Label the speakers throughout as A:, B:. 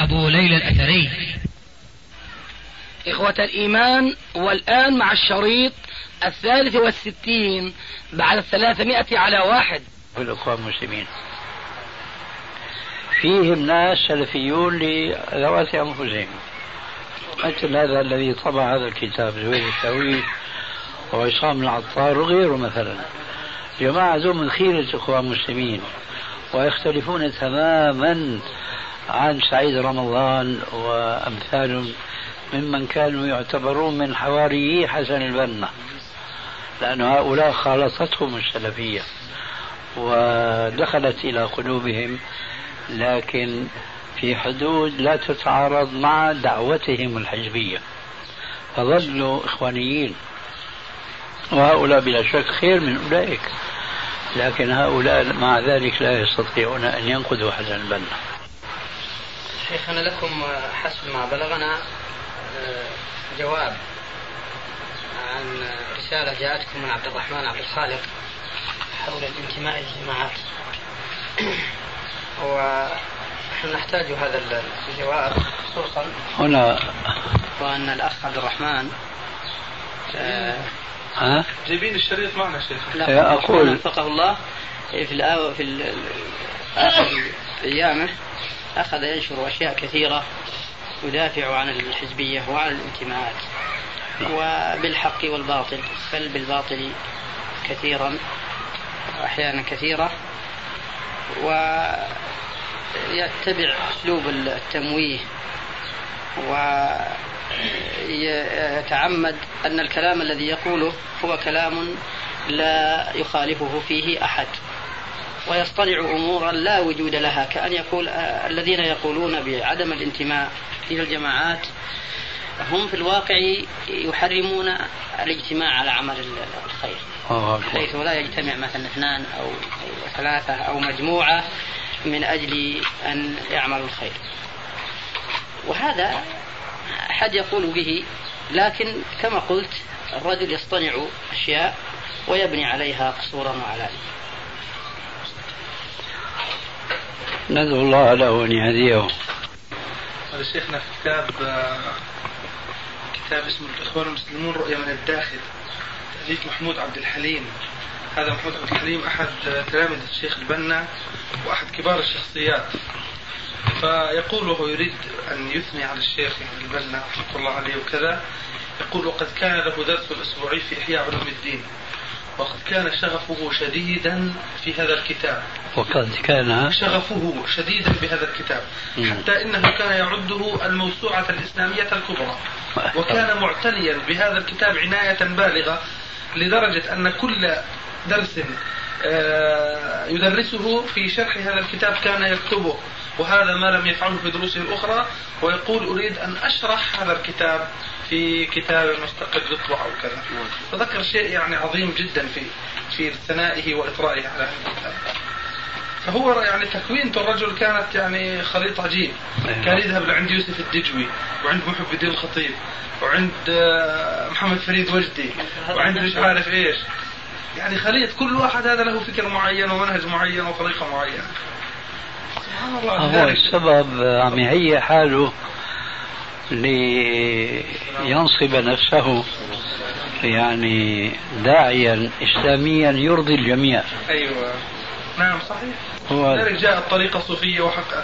A: أبو ليلى الأثري.
B: إخوة الإيمان والآن مع الشريط الثالث والستين بعد الثلاثمائة على واحد.
C: في الأخوة المسلمين. فيهم ناس سلفيون لذوات أنفسهم. مثل هذا الذي طبع هذا الكتاب زويل الشاوي وعصام العطار وغيره مثلا. جماعة ذو من خيرة الأخوة المسلمين ويختلفون تماما عن سعيد رمضان وأمثالهم ممن كانوا يعتبرون من حواريي حسن البنا لأن هؤلاء خالطتهم السلفية ودخلت إلى قلوبهم لكن في حدود لا تتعارض مع دعوتهم الحزبية. فظلوا إخوانيين وهؤلاء بلا شك خير من أولئك لكن هؤلاء مع ذلك لا يستطيعون أن ينقذوا حسن البنا.
D: شيخنا لكم حسب ما بلغنا آه، جواب عن رسالة جاءتكم من عبد الرحمن عبد الخالق حول الانتماء للجماعات. ونحن نحتاج هذا الجواب خصوصا
C: هنا.
D: وأن الأخ عبد الرحمن
C: آه ها؟
E: جايبين الشريط معنا شيخ.
D: لا أقول وفقه الله في الآو في آخر أيامه أخذ ينشر أشياء كثيرة يدافع عن الحزبية وعن الانتماءات. وبالحق والباطل بل بالباطل كثيرا أحيانا كثيرة. ويتبع أسلوب التمويه. ويتعمد أن الكلام الذي يقوله هو كلام لا يخالفه فيه أحد. ويصطنع أمورا لا وجود لها كأن يقول آه، الذين يقولون بعدم الانتماء إلى الجماعات هم في الواقع يحرمون الاجتماع على عمل الخير. حيث لا يجتمع مثلا اثنان أو ثلاثة أو مجموعة من أجل أن يعملوا الخير. وهذا حد يقول به لكن كما قلت الرجل يصطنع أشياء ويبني عليها قصورا وعلانية.
C: ندعو الله له أن يهديه
E: شيخنا في كتاب كتاب اسمه الإخوان المسلمون رؤية من الداخل تأليف محمود عبد الحليم. هذا محمود عبد الحليم أحد تلامذة الشيخ البنا وأحد كبار الشخصيات. فيقول وهو يريد أن يثني على الشيخ البنا رحمة الله عليه وكذا يقول وقد كان له درس أسبوعي في إحياء علوم الدين. وقد كان شغفه شديدا في هذا الكتاب.
C: وقد كان
E: شغفه شديدا بهذا الكتاب. حتى إنه كان يعده الموسوعة الإسلامية الكبرى. وكان معتنيا بهذا الكتاب عناية بالغة لدرجة أن كل درس آه، يدرسه في شرح هذا الكتاب كان يكتبه. وهذا ما لم يفعله في دروسه الأخرى ويقول أريد أن أشرح هذا الكتاب في كتاب مستقل يطبع أو كذا. فذكر شيء يعني عظيم جدا في في ثنائه وإطرائه على هذا الكتاب. فهو يعني تكوينته الرجل كانت يعني خليط عجيب أيوة. كان يذهب لعند يوسف الدجوي وعند محب الدين الخطيب وعند آه، محمد فريد وجدي وعند مش عارف إيش. يعني خليط كل واحد هذا له فكر معين ومنهج معين وطريقة معينة.
C: سبحان الله هو السبب عم يهيئ حاله لينصب نفسه يعني داعيا اسلاميا يرضي الجميع.
E: أيوه نعم صحيح. هو لذلك جاء الطريقة الصوفية وحق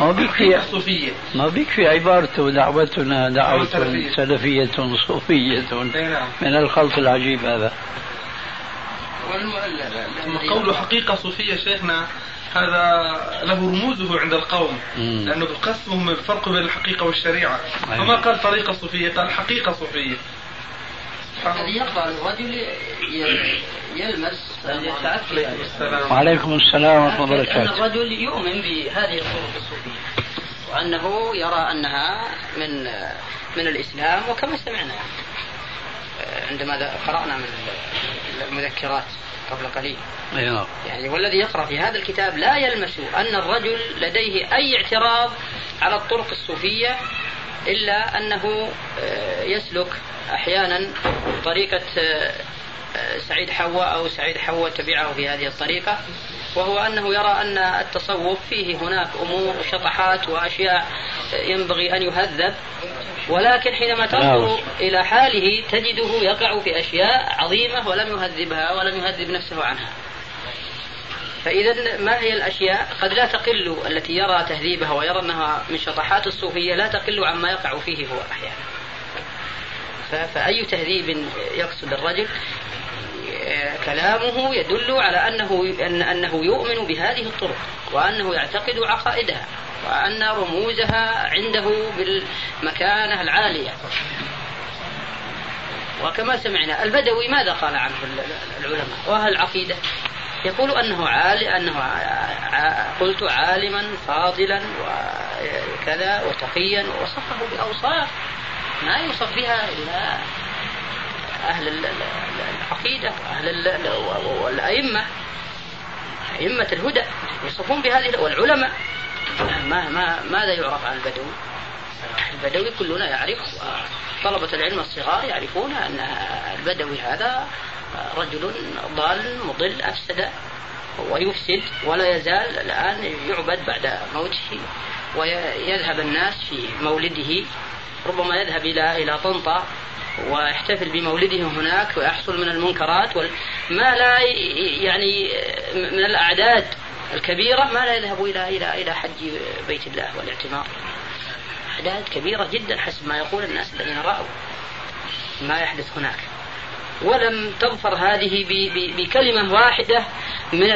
C: ما بيكفي الصوفية ما بيكفي عبارته دعوتنا دعوة سلفية صوفية نعم. من الخلط العجيب هذا
E: قوله حقيقة صوفية شيخنا هذا له رموزه عند القوم مم. لأنه بقسمهم الفرق بين الحقيقة والشريعة. أيوة. فما قال طريقة صوفية قال حقيقة صوفية.
D: الذي يقرأ الرجل يلمس
C: وعليكم السلام ورحمة الله وبركاته.
D: الرجل يؤمن بهذه الطرق الصوفية وأنه يرى أنها من من الإسلام وكما سمعنا عندما قرأنا من المذكرات. قبل قليل
C: نعم.
D: يعني والذي يقرأ في هذا الكتاب لا يلمس أن الرجل لديه أي اعتراض على الطرق الصوفية إلا أنه آه، يسلك أحيانا طريقة آه، سعيد حواء أو سعيد حواء تبعه في هذه الطريقة وهو أنه يرى أن التصوف فيه هناك أمور وشطحات وأشياء ينبغي أن يهذب ولكن حينما تنظر نعم. إلى حاله تجده يقع في أشياء عظيمة ولم يهذبها ولم يهذب نفسه عنها. فإذا ما هي الأشياء؟ قد لا تقل التي يرى تهذيبها ويرى أنها من شطحات الصوفية لا تقل عما يقع فيه هو أحيانا. فأي تهذيب يقصد الرجل؟ كلامه يدل على أنه أن أنه يؤمن بهذه الطرق وأنه يعتقد عقائدها وأن رموزها عنده بالمكانة العالية. وكما سمعنا البدوي ماذا قال عنه العلماء؟ وأهل العقيدة يقول أنه عالم أنه قلت عالما فاضلا وكذا وتقيا ووصفه بأوصاف ما يوصف بها إلا أهل العقيدة وأهل والأئمة أئمة الهدى يوصفون بهذه والعلماء ما ما ماذا يعرف عن البدوي؟ البدوي كلنا يعرف طلبة العلم الصغار يعرفون أن البدوي هذا رجل ضال مضل أفسد ويفسد ولا يزال الآن يعبد بعد موته ويذهب الناس في مولده ربما يذهب إلى إلى طنطا ويحتفل بمولده هناك ويحصل من المنكرات ما لا يعني من الأعداد الكبيرة ما لا يذهب إلى إلى إلى حج بيت الله والاعتمار. أعداد كبيرة جدا حسب ما يقول الناس الذين رأوا ما يحدث هناك. ولم تظفر هذه بكلمة واحدة من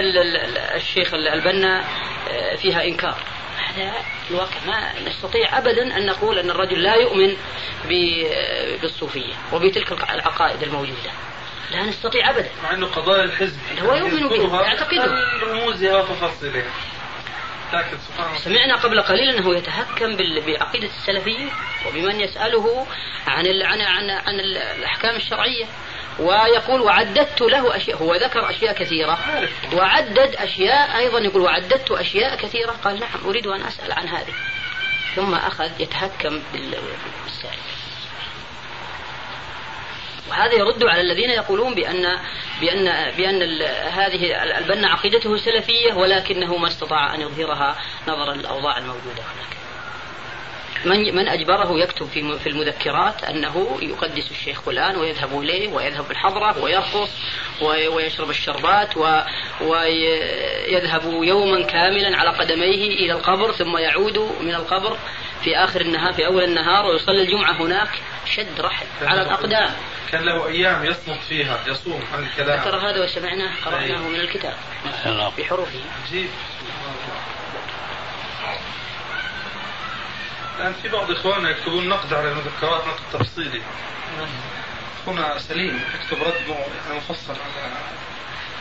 D: الشيخ البنا آه، فيها إنكار. هذا الواقع ما نستطيع أبدا أن نقول أن الرجل لا يؤمن بالصوفية وبتلك العقائد الموجودة. لا نستطيع أبدا.
E: مع أنه قضايا الحزب.
D: هو يؤمن بها يعتقدها
E: رموزها وتفاصيلها لكن
D: سبحان سمعنا قبل قليل أنه يتهكم بعقيده السلفيين وبمن يسأله عن عن عن, عن الأحكام الشرعية. ويقول وعددت له أشياء هو ذكر أشياء كثيرة. وعدد أشياء أيضا يقول وعددت أشياء كثيرة. قال نعم أريد أن أسأل عن هذه. ثم أخذ يتهكم بالسائل. وهذا يرد على الذين يقولون بأن بأن بأن هذه البنا عقيدته سلفية ولكنه ما استطاع أن يظهرها نظرا للأوضاع الموجودة هناك. من من أجبره يكتب في في المذكرات أنه يقدس الشيخ فلان ويذهب إليه ويذهب الحضرة ويرقص ويشرب الشربات ويذهب يوما كاملا على قدميه إلى القبر ثم يعود من القبر في آخر النهار في أول النهار ويصلي الجمعة هناك شد رحل على الأقدام.
E: كان له أيام يصمت فيها يصوم عن الكلام.
D: ذكر هذا وسمعناه؟ قرأناه من الكتاب. بحروفه. عجيب
E: الآن في بعض إخواننا يكتبون نقد على المذكرات نقد تفصيلي. هنا سليم يكتب رد مفصل على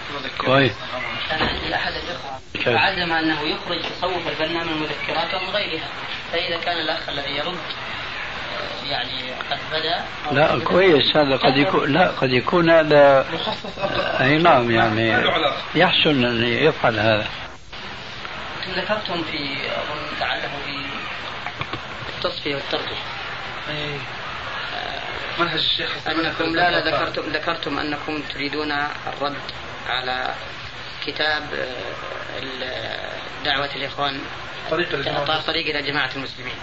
C: المذكرات. كويس
D: كان عندي أحد الإخوة عزم أنه يخرج تصوف البنا من المذكرات ومن غيرها. فإذا كان الأخ الذي يرد يعني قد بدا
C: لا كويس هذا قد يكون لا قد يكون هذا
E: مخصص
C: أي نعم يعني يحسن أن يفعل هذا.
D: ذكرتم في أظن تعلموا في التصفية والترقية.
E: أي. منهج الشيخ
D: أنكم لا لا ذكرتم ذكرتم أنكم تريدون الرد على كتاب آه، دعوة الإخوان
E: طريق
D: طريق إلى جماعة المسلمين.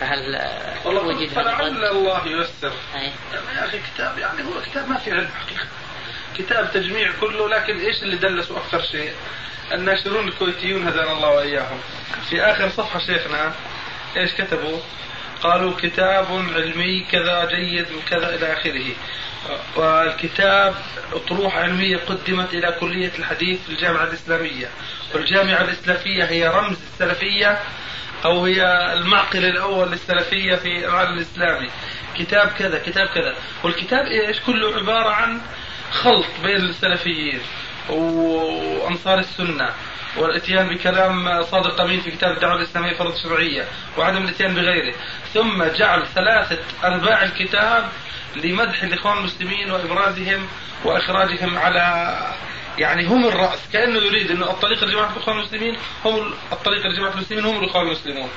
D: فهل
E: آه، والله وجد فلعل الله ييسر. يا أخي كتاب يعني هو كتاب ما في علم حقيقة. كتاب تجميع كله لكن إيش اللي دلسوا أكثر شيء؟ الناشرون الكويتيون هدانا الله وإياهم. في آخر صفحة شيخنا إيش كتبوا؟ قالوا كتاب علمي كذا جيد وكذا إلى آخره. والكتاب أطروحة علمية قدمت إلى كلية الحديث في الجامعة الإسلامية. والجامعة الاسلاميه هي رمز السلفية أو هي المعقل الأول للسلفية في العالم الإسلامي. كتاب كذا كتاب كذا والكتاب إيش؟ كله عبارة عن خلط بين السلفيين وأنصار السنة والإتيان بكلام صادق أمين في كتاب الدعوة الإسلامية فرض الشرعيه وعدم الإتيان بغيره. ثم جعل ثلاثة ارباع الكتاب لمدح الإخوان المسلمين وإبرازهم وإخراجهم على يعني هم الرأس. كأنه يريد إنه الطريق لجماعة الإخوان المسلمين هم الطريق لجماعة المسلمين هم الإخوان المسلمون.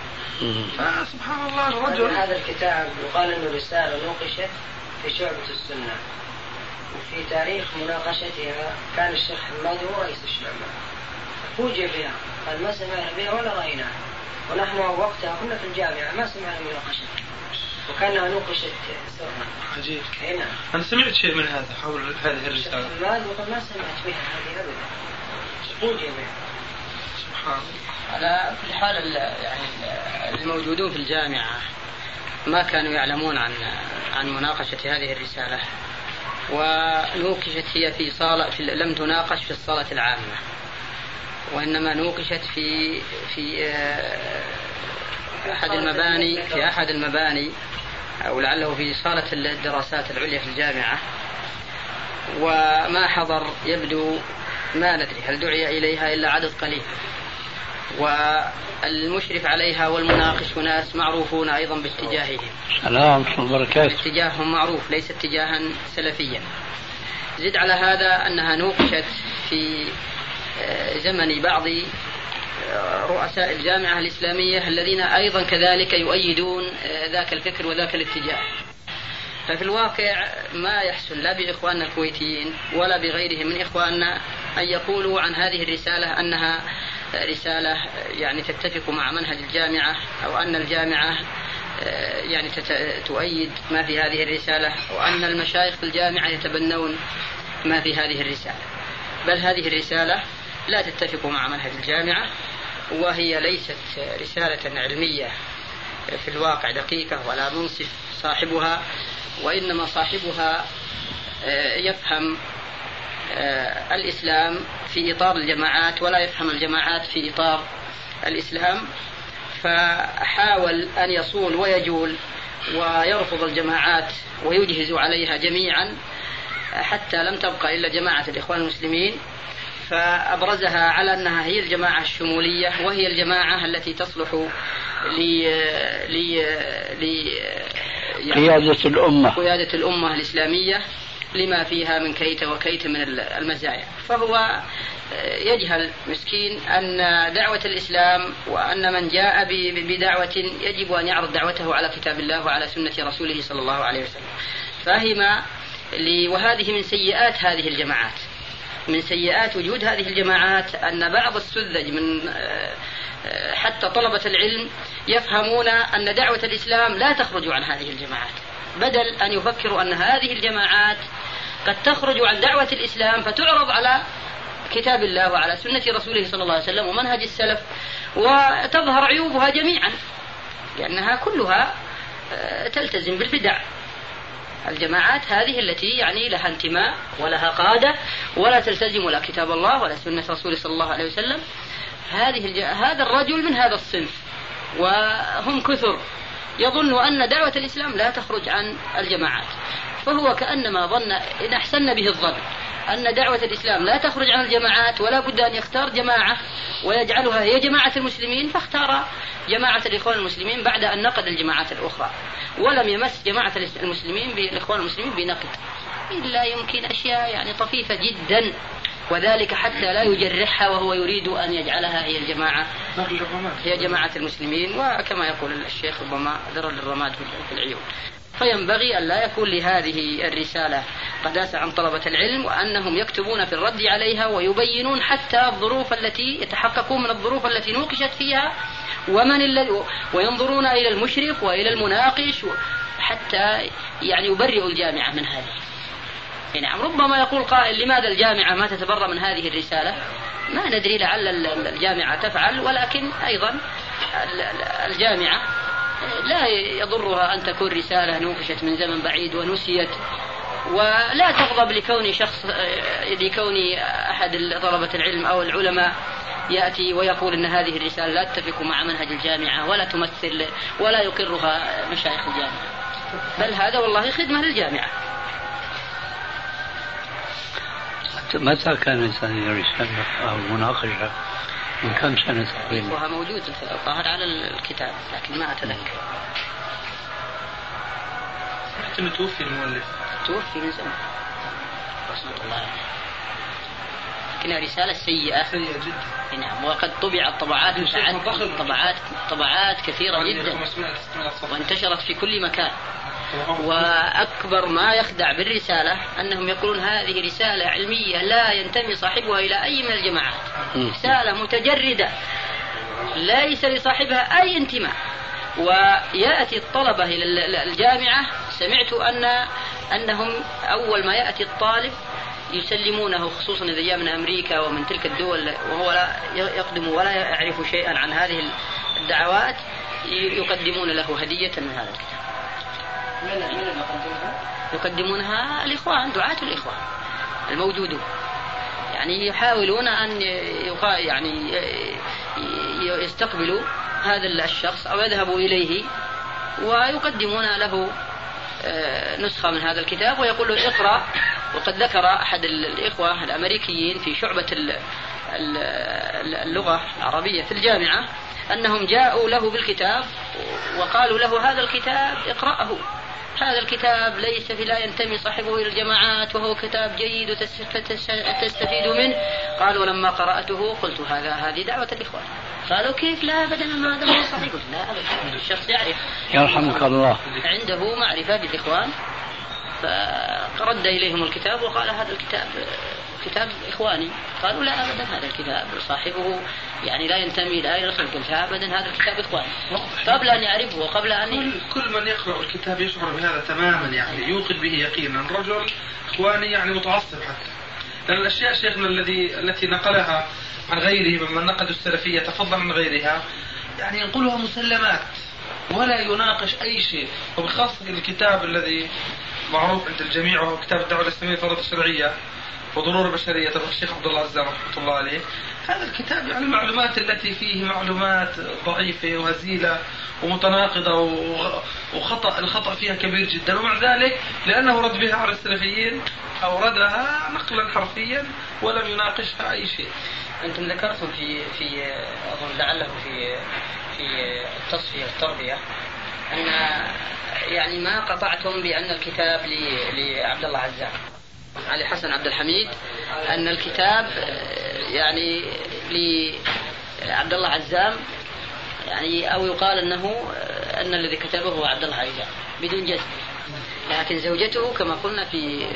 E: فسبحان الله الرجل.
F: هذا الكتاب يقال إنه رسالة نوقشت في شعبة السنة؟ وفي تاريخ مناقشتها كان الشيخ حماد هو رئيس الشعبه فوجئ بها قال ما سمعنا بها ولا رايناها ونحن وقتها كنا في الجامعة ما سمعنا مناقشتها. وكانها نوقشت سرا
E: عجيب.
F: أي نعم.
E: أنا سمعت شيء من هذا حول هذه الرسالة.
F: حماد وقال ما سمعت بها هذه ابدا. فوجئ بها
E: سبحان الله.
D: على كل حال ال- يعني ال- الموجودون في الجامعة ما كانوا يعلمون عن عن مناقشة هذه الرسالة. ونوقشت هي في صالة في لم تناقش في الصالة العامة. وإنما نوقشت في في آه، أحد المباني في أحد المباني أو لعله في صالة الدراسات العليا في الجامعة. وما حضر يبدو ما ندري هل دعي إليها إلا عدد قليل. والمشرف عليها والمناقش ناس معروفون أيضا باتجاههم.
C: سلام وبركاته
D: اتجاههم معروف ليس اتجاها سلفيا. زد على هذا أنها نوقشت في آه، زمن بعض آه، رؤساء الجامعة الإسلامية الذين أيضا كذلك يؤيدون آه، ذاك الفكر وذاك الاتجاه. ففي الواقع ما يحسن لا بإخواننا الكويتيين ولا بغيرهم من إخواننا أن يقولوا عن هذه الرسالة أنها رسالة يعني تتفق مع منهج الجامعة أو أن الجامعة آه، يعني تؤيد ما في هذه الرسالة وأن المشايخ في الجامعة يتبنون ما في هذه الرسالة. بل هذه الرسالة لا تتفق مع منهج الجامعة وهي ليست رسالة علمية في الواقع دقيقة ولا منصف صاحبها وإنما صاحبها آه، يفهم الإسلام في إطار الجماعات ولا يفهم الجماعات في إطار الإسلام فحاول أن يصول ويجول ويرفض الجماعات ويجهز عليها جميعا حتى لم تبقى إلا جماعة الإخوان المسلمين فأبرزها على أنها هي الجماعة الشمولية وهي الجماعة التي تصلح ل ل ل يعني
C: قيادة الأمة.
D: قيادة الأمة الإسلامية. لما فيها من كيت وكيت من المزايا. فهو يجهل مسكين أن دعوة الإسلام وأن من جاء بدعوة يجب أن يعرض دعوته على كتاب الله وعلى سنة رسوله صلى الله عليه وسلم. فهم وهذه من سيئات هذه الجماعات. من سيئات وجود هذه الجماعات أن بعض السذج من آه، آه، حتى طلبة العلم يفهمون أن دعوة الإسلام لا تخرج عن هذه الجماعات. بدل أن يفكروا أن هذه الجماعات قد تخرج عن دعوة الإسلام فتعرض على كتاب الله وعلى سنة رسوله صلى الله عليه وسلم ومنهج السلف وتظهر عيوبها جميعا لأنها كلها آه، تلتزم بالبدع. الجماعات هذه التي يعني لها انتماء ولها قادة ولا تلتزم لا كتاب الله ولا سنة رسوله صلى الله عليه وسلم. هذه الج... هذا الرجل من هذا الصنف وهم كثر. يظن أن دعوة الإسلام لا تخرج عن الجماعات. فهو كأنما ظن إن أحسن به الظن أن دعوة الإسلام لا تخرج عن الجماعات ولا بد أن يختار جماعة ويجعلها هي جماعة المسلمين فاختار جماعة الإخوان المسلمين بعد أن نقد الجماعات الأخرى ولم يمس جماعة المسلمين بالإخوان المسلمين بنقد. إلا يمكن أشياء يعني طفيفة جدا وذلك حتى لا يجرحها وهو يريد أن يجعلها هي الجماعة هي جماعة المسلمين وكما يقول الشيخ ربما ذر للرماد في العيون. فينبغي أن لا يكون لهذه الرسالة قداسة عن طلبة العلم وأنهم يكتبون في الرد عليها ويبينون حتى الظروف التي يتحققون من الظروف التي نوقشت فيها ومن الذي وينظرون إلى المشرف وإلى المناقش حتى يعني يبرئوا الجامعة من هذه. نعم. ربما يقول قائل لماذا الجامعة ما تتبرأ من هذه الرسالة؟ ما ندري لعل الجامعة تفعل ولكن أيضا الجامعة لا يضرها أن تكون رسالة نوقشت من زمن بعيد ونسيت. ولا تغضب لكون شخص لكون أحد طلبة العلم أو العلماء يأتي ويقول أن هذه الرسالة لا تتفق مع منهج الجامعة ولا تمثل ولا يقرها مشايخ الجامعة. بل هذا والله خدمة للجامعة.
C: متى كانت هذه الرسالة أو المناقشة؟ من كم سنة تقريبا؟
D: وها موجود الظاهر على الكتاب لكن ما أتذكر.
E: متى توفي المؤلف؟
D: توفي من زمان. رحمة الله عليه. لكنها رسالة سيئة.
E: سيئة جدا.
D: نعم وقد طبعت طبعات طبعات طبعات كثيرة جدا. وانتشرت في كل مكان. وأكبر ما يخدع بالرسالة أنهم يقولون هذه رسالة علمية لا ينتمي صاحبها إلى أي من الجماعات. رسالة متجردة ليس لصاحبها أي انتماء. ويأتي الطلبة إلى الجامعة سمعت أن أنهم أول ما يأتي الطالب يسلمونه خصوصا إذا جاء من أمريكا ومن تلك الدول وهو لا يقدم ولا يعرف شيئا عن هذه الدعوات يقدمون له هدية من هذا الكتاب. يقدمونها الإخوان دعاة الإخوان الموجودون يعني يحاولون أن يقا يعني يستقبلوا هذا الشخص أو يذهبوا إليه ويقدمون له آه، نسخة من هذا الكتاب ويقول له اقرأ. وقد ذكر أحد الإخوة الأمريكيين في شعبة اللغة العربية في الجامعة أنهم جاءوا له بالكتاب وقالوا له هذا الكتاب اقرأه. هذا الكتاب ليس في لا ينتمي صاحبه إلى الجماعات وهو كتاب جيد وتستفيد منه. قال ولما قرأته قلت هذا هذه دعوة الإخوان. قالوا كيف لا أبدا؟ ما هذا هو صحيح. لا أبدا. الشخص يعرف.
C: يرحمك الله.
D: عنده معرفة بالإخوان فرد إليهم الكتاب وقال هذا الكتاب كتاب إخواني. قالوا لا أبدا هذا الكتاب صاحبه يعني لا ينتمي لا إلى الرسول قلت أبدا هذا الكتاب إخواني. قبل أن يعرفه وقبل أن
E: كل من يقرأ الكتاب يشعر بهذا تماما يعني يوقن به يقينا. رجل إخواني يعني متعصب حتى. لأن الأشياء شيخنا الذي التي نقلها عن غيره ممن نقدوا السلفية تفضل عن غيرها. يعني ينقلها مسلمات ولا يناقش أي شيء. وبخاصة الكتاب الذي معروف عند الجميع وهو كتاب الدعوة الإسلامية الفرض الشرعية. وضرور البشرية. تبع الشيخ عبد الله عزام رحمة الله عليه. هذا الكتاب يعني المعلومات التي فيه معلومات ضعيفة وهزيلة ومتناقضة وخطأ الخطأ فيها كبير جدا. ومع ذلك لأنه رد بها على السلفيين أوردها نقلا حرفيا ولم يناقشها أي شيء.
D: أنتم ذكرتم في في أظن لعله في في التصفية التربية أن يعني ما قطعتم بأن الكتاب لعبد الله عزام علي حسن عبد الحميد أن الكتاب يعني لعبد الله عزام يعني أو يقال أنه أن الذي كتبه هو عبد الله عزام بدون جزم. لكن زوجته كما قلنا في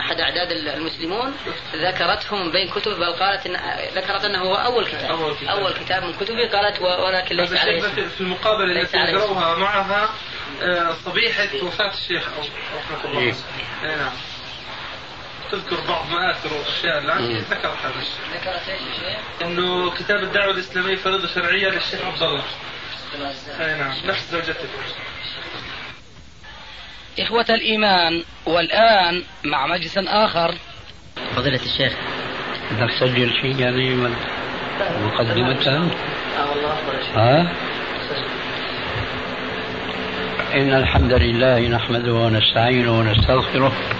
D: أحد أعداد المسلمون ذكرته من بين كتب بل قالت إن ذكرت أنه هو أول كتاب. أول كتاب, أول كتاب من كتبه قالت ولكن ليس عليه
E: في المقابلة التي ذكروها معها آه، صبيحة وفاة الشيخ رحمة الله. إيه. نعم. تذكر بعض مآثر واشياء الان ذكرت هذا الشيء.
D: ذكرت إيش الشيخ؟
E: إنه كتاب الدعوة الإسلامية فريضة شرعية للشيخ عبد الله. أي نعم نفس زوجته.
B: إخوة الإيمان والآن مع مجلس آخر.
A: فضيلة الشيخ.
C: بدك تسجل شيء يعني مقدمة؟
D: آه والله
C: ها؟ إن الحمد لله نحمده ونستعينه ونستغفره.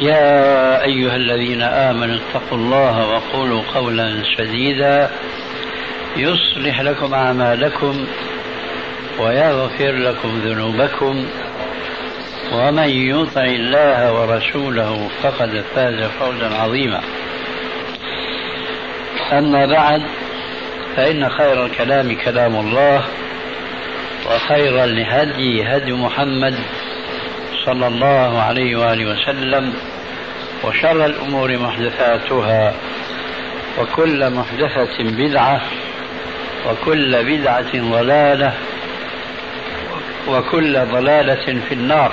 C: يا أيها الذين آمنوا اتقوا الله وقولوا قولا سديدا يصلح لكم أعمالكم ويغفر لكم ذنوبكم ومن يطع الله ورسوله فقد فاز فوزا عظيما. أما بعد فإن خير الكلام كلام الله وخير الهدي هدي محمد صلى الله عليه وآله وسلم وشر الأمور محدثاتها وكل محدثة بدعة وكل بدعة ضلالة وكل ضلالة في النار.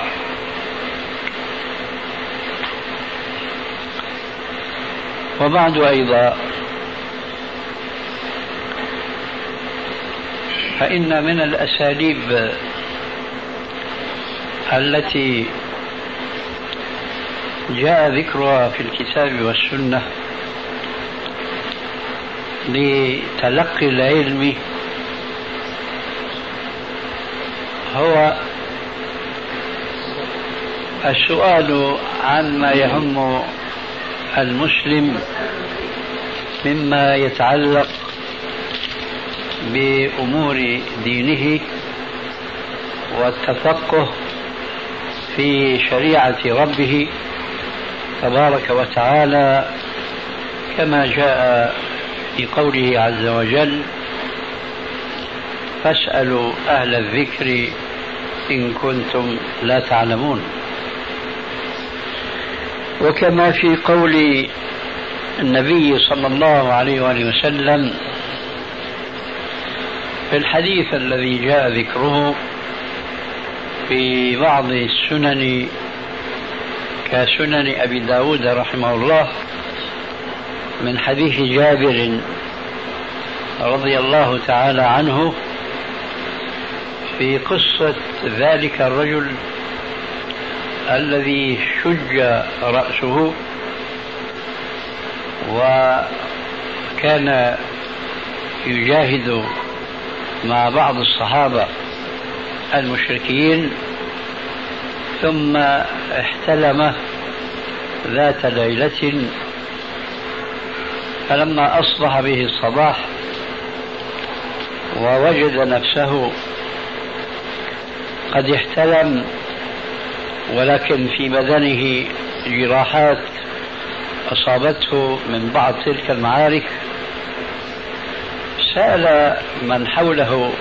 C: وبعد أيضا فإن من الأساليب التي جاء ذكرها في الكتاب والسنة لتلقي العلم هو السؤال عما يهم المسلم مما يتعلق بأمور دينه والتفقه في شريعة ربه تبارك وتعالى كما جاء في قوله عز وجل فاسألوا أهل الذكر إن كنتم لا تعلمون وكما في قول النبي صلى الله عليه وآله وسلم في الحديث الذي جاء ذكره في بعض السنن كسنن أبي داود رحمه الله من حديث جابر رضي الله تعالى عنه في قصة ذلك الرجل الذي شج رأسه وكان يجاهد مع بعض الصحابة المشركين ثم احتلم ذات ليلة فلما أصبح به الصباح ووجد نفسه قد احتلم ولكن في بدنه جراحات أصابته من بعض تلك المعارك سأل من حوله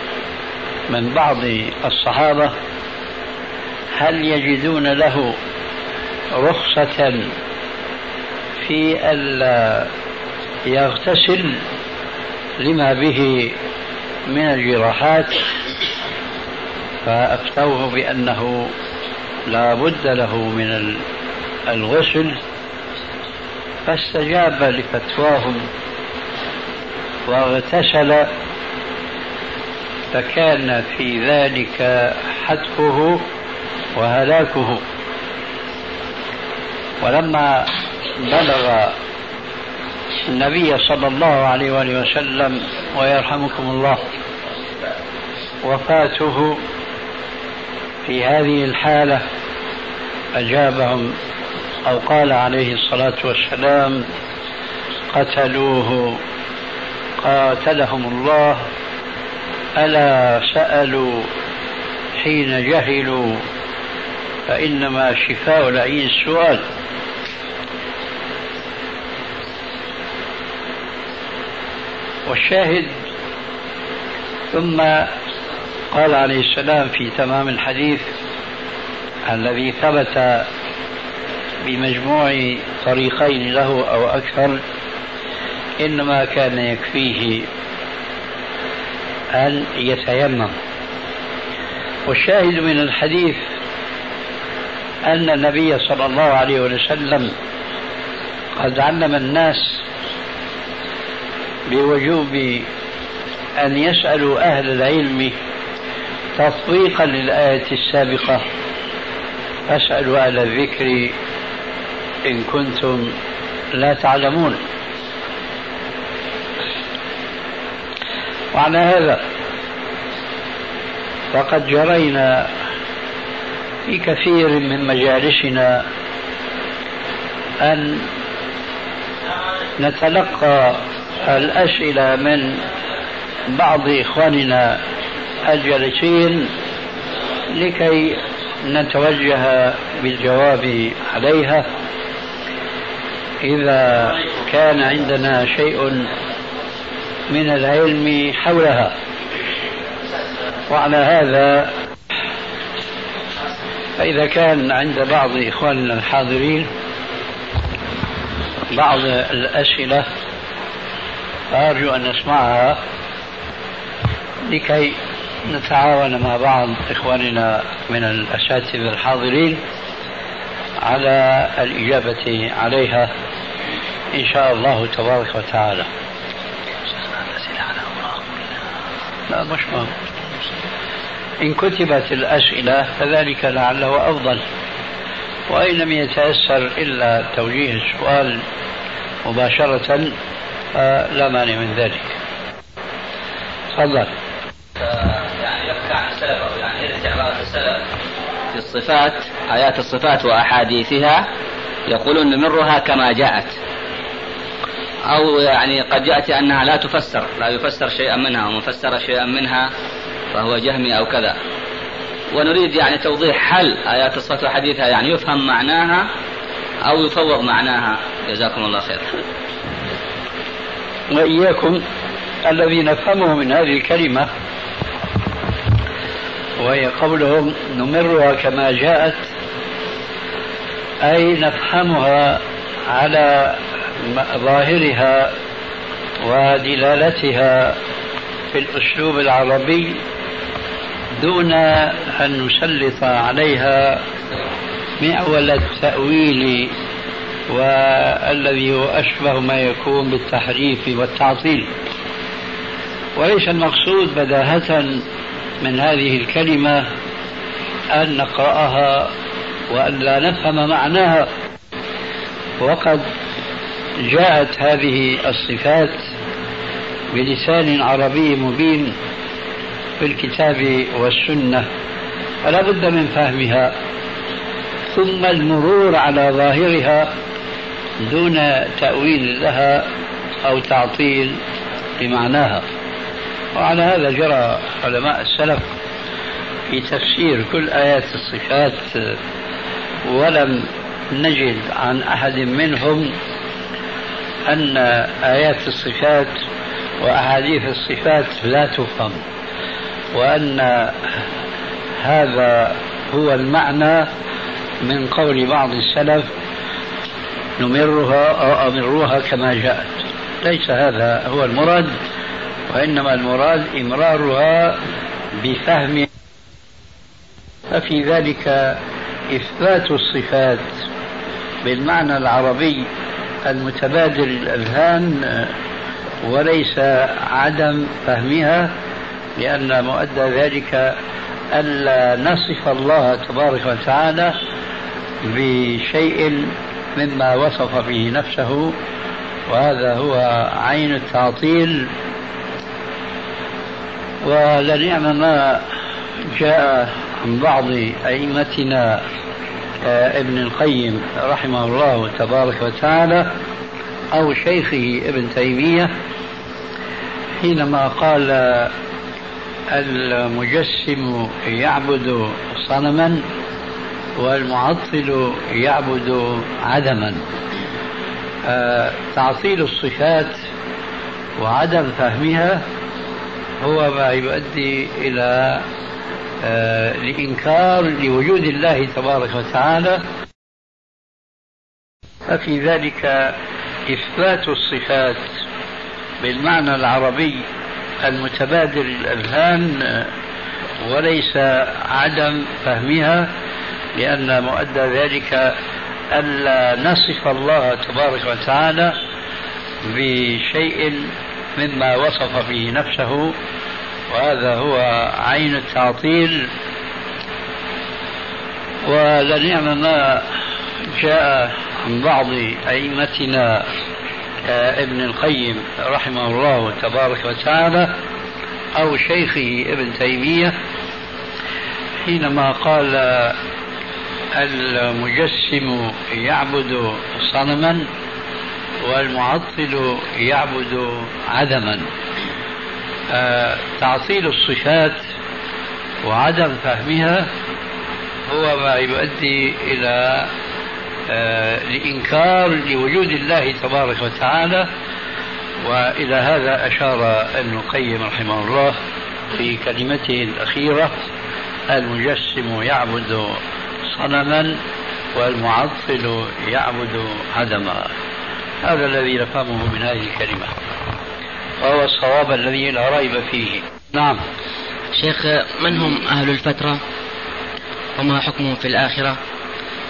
C: من بعض الصحابة هل يجدون له رخصة في ألا يغتسل لما به من الجراحات؟ فأفتوه بأنه لا بد له من الغسل. فاستجاب لفتواهم واغتسل فكان في ذلك حتفه وهلاكه. ولما بلغ النبي صلى الله عليه وآله وسلم ويرحمكم الله وفاته في هذه الحالة أجابهم أو قال عليه الصلاة والسلام قتلوه قاتلهم الله ألا سألوا حين جهلوا فإنما شفاء العين السؤال والشاهد ثم قال عليه السلام في تمام الحديث الذي ثبت بمجموع طريقين له أو أكثر إنما كان يكفيه أن يتيمم؟ والشاهد من الحديث أن النبي صلى الله عليه وسلم قد علم الناس بوجوب أن يسألوا أهل العلم تطبيقا للآية السابقة. فاسألوا أهل الذكر إن كنتم لا تعلمون. وعلى هذا. فقد جرينا في كثير من مجالسنا أن نتلقى الأسئلة من بعض إخواننا الجالسين لكي نتوجه بالجواب عليها. إذا كان عندنا شيء من العلم حولها. وعلى هذا فإذا كان عند بعض إخواننا الحاضرين بعض الأسئلة فأرجو أن نسمعها لكي نتعاون مع بعض إخواننا من الأساتذة الحاضرين على الإجابة عليها إن شاء الله تبارك وتعالى. مش مهم إن كتبت الأسئلة فذلك لعله أفضل. وإن لم يتيسر إلا توجيه السؤال مباشرة فلا مانع من ذلك. تفضل.
G: يعني عن السلف أو يعني يرد عباره السلف في الصفات آيات الصفات وأحاديثها يقولون نمرها كما جاءت. أو يعني قد يأتي أنها لا تفسر لا يفسر شيئا منها ومن فسر شيئا منها فهو جهمي أو كذا. ونريد يعني توضيح هل آيات الصفات وحديثها يعني يفهم معناها أو يفوض معناها. جزاكم الله خير
C: وإياكم الذي نفهمه من هذه الكلمة وهي قولهم نمرها كما جاءت أي نفهمها على ظاهرها ودلالتها في الأسلوب العربي دون أن نسلط عليها معول التأويل والذي هو أشبه ما يكون بالتحريف والتعطيل. وليس المقصود بداهة من هذه الكلمة أن نقرأها وأن لا نفهم معناها. وقد جاءت هذه الصفات بلسان عربي مبين في الكتاب والسنة فلا بد من فهمها. ثم المرور على ظاهرها دون تأويل لها أو تعطيل لمعناها وعلى هذا جرى علماء السلف في تفسير كل آيات الصفات ولم نجد عن أحد منهم أن آيات الصفات وأحاديث الصفات لا تفهم وأن هذا هو المعنى من قول بعض السلف نمرها أو أمروها كما جاءت. ليس هذا هو المراد وإنما المراد إمرارها بفهم. ففي ذلك إثبات الصفات بالمعنى العربي المتبادل الأذهان وليس عدم فهمها لأن مؤدى ذلك ألا نصف الله تبارك وتعالى بشيء مما وصف به نفسه وهذا هو عين التعطيل. ولنعم ما جاء عن بعض أئمتنا ابن القيم رحمه الله تبارك وتعالى أو شيخه ابن تيمية حينما قال المجسم يعبد صنما والمعطل يعبد عدما. آه، تعطيل الصفات وعدم فهمها هو ما يؤدي إلى آه، لإنكار لوجود الله تبارك وتعالى. ففي ذلك إثبات الصفات بالمعنى العربي المتبادل الأذهان وليس عدم فهمها لأن مؤدى ذلك ألا نصف الله تبارك وتعالى بشيء مما وصف به نفسه. وهذا هو عين التعطيل ولنعم ما جاء عن بعض أئمتنا ابن القيم رحمه الله تبارك وتعالى أو شيخه ابن تيمية حينما قال المجسم يعبد صنما والمعطل يعبد عدما. آه، تعطيل الصفات وعدم فهمها هو ما يؤدي إلى آه، لإنكار لوجود الله تبارك وتعالى. وإلى هذا أشار ابن القيم رحمه الله في كلمته الأخيرة المجسم يعبد صنما والمعطل يعبد عدما. هذا الذي نفهمه من هذه الكلمة. وهو الصواب الذي لا ريب فيه. نعم.
H: شيخ من هم أهل الفترة؟ وما حكمهم في الآخرة؟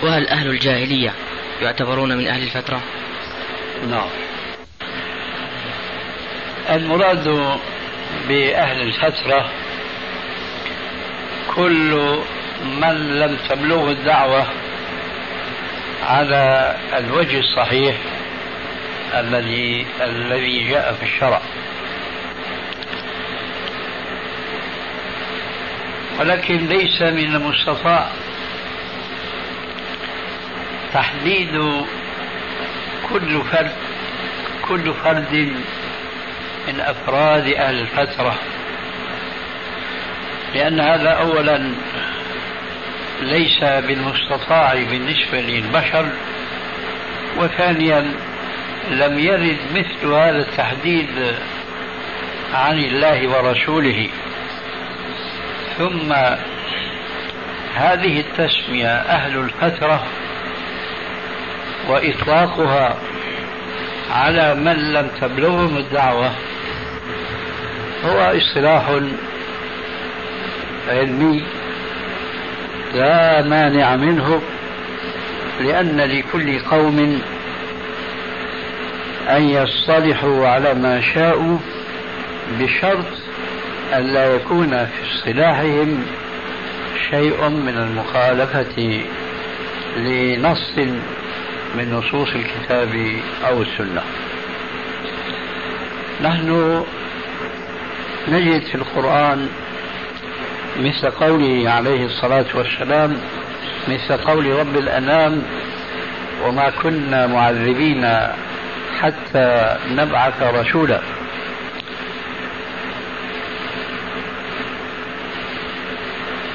H: وهل أهل الجاهلية يعتبرون من أهل الفترة؟
C: نعم. المراد بأهل الفترة كل من لم تبلغه الدعوة على الوجه الصحيح الذي الذي جاء في الشرع. ولكن ليس من المستطاع تحديد كل فرد كل فرد من أفراد أهل الفترة. لأن هذا أولا ليس بالمستطاع بالنسبة للبشر وثانيا لم يرد مثل هذا التحديد عن الله ورسوله. ثم هذه التسمية أهل الفترة وإطلاقها على من لم تبلغهم الدعوة هو اصطلاح علمي لا مانع منه لأن لكل قوم أن يصطلحوا على ما شاءوا بشرط أن لا يكون في اصطلاحهم شيء من المخالفة لنص من نصوص الكتاب أو السنة. نحن نجد في القرآن مثل قوله عليه الصلاة والسلام مثل قول رب الأنام وما كنا معذبين حتى نبعث رسولا.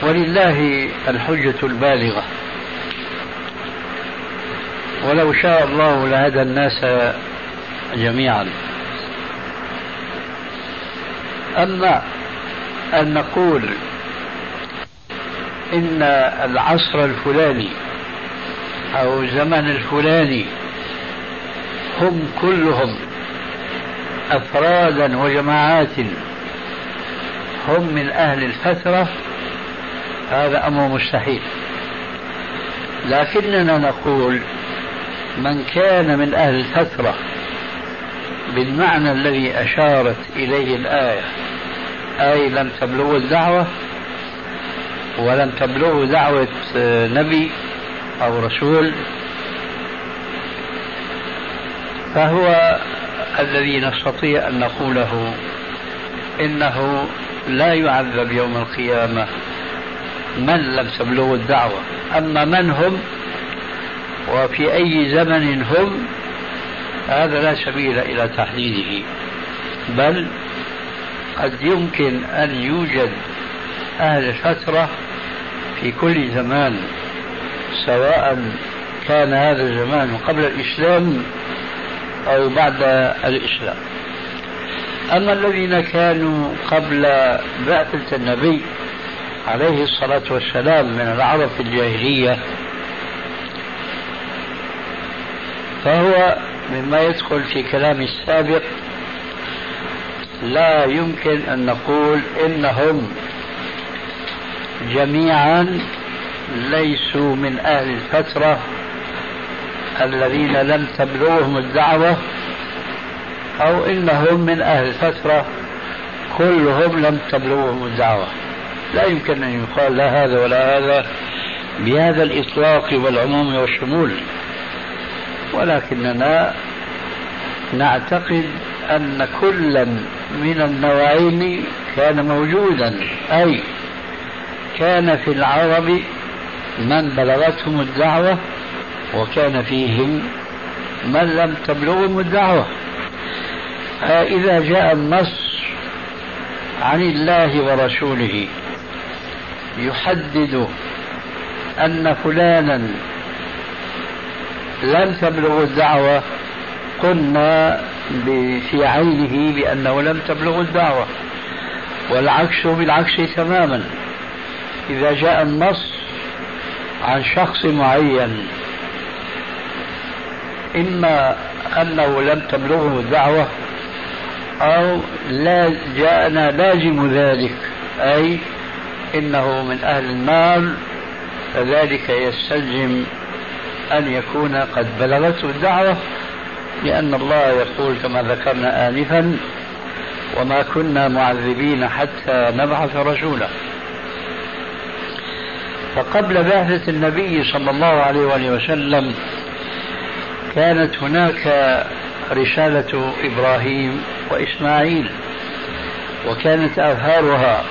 C: ولله الحجة البالغة. ولو شاء الله لهدى الناس جميعا. أما أن نقول إن العصر الفلاني أو الزمن الفلاني هم كلهم أفرادا وجماعات هم من أهل الفترة هذا أمر مستحيل. لكننا نقول من كان من أهل الفترة بالمعنى الذي أشارت إليه الآية أي لم تبلغ الدعوة ولم تبلغه دعوة نبي أو رسول فهو الذي نستطيع أن نقوله إنه لا يعذب يوم القيامة. من لم تبلغ الدعوة. أما من هم وفي أي زمن هم هذا لا سبيل إلى تحديده. بل قد يمكن أن يوجد أهل فترة في كل زمان سواء كان هذا الزمان قبل الإسلام أو بعد الإسلام. أما الذين كانوا قبل بعثة النبي عليه الصلاة والسلام من العرب في الجاهلية. فهو مما يدخل في كلام السابق لا يمكن أن نقول إنهم جميعا ليسوا من أهل الفترة الذين لم تبلغهم الدعوة أو إنهم من أهل الفترة كلهم لم تبلغهم الدعوة. لا يمكن أن يقال لا هذا ولا هذا بهذا الإطلاق والعموم والشمول. ولكننا نعتقد أن كلا من النوعين كان موجودا أي كان في العرب من بلغتهم الدعوة وكان فيهم من لم تبلغهم الدعوة. فإذا جاء النص عن الله ورسوله يحدد أن فلانا لم تبلغ الدعوة. قلنا في عينه بأنه لم تبلغ الدعوة والعكس بالعكس تماما. إذا جاء النص عن شخص معين إما أنه لم تبلغه الدعوة أو لا جاءنا لازم ذلك أي إنه من أهل النار فذلك يستلزم أن يكون قد بلغته الدعوة لأن الله يقول كما ذكرنا آنفا وما كنا معذبين حتى نبعث رسولا. فقبل بعثة النبي صلى الله عليه وآله وسلم كانت هناك رسالة إبراهيم وإسماعيل وكانت آثارها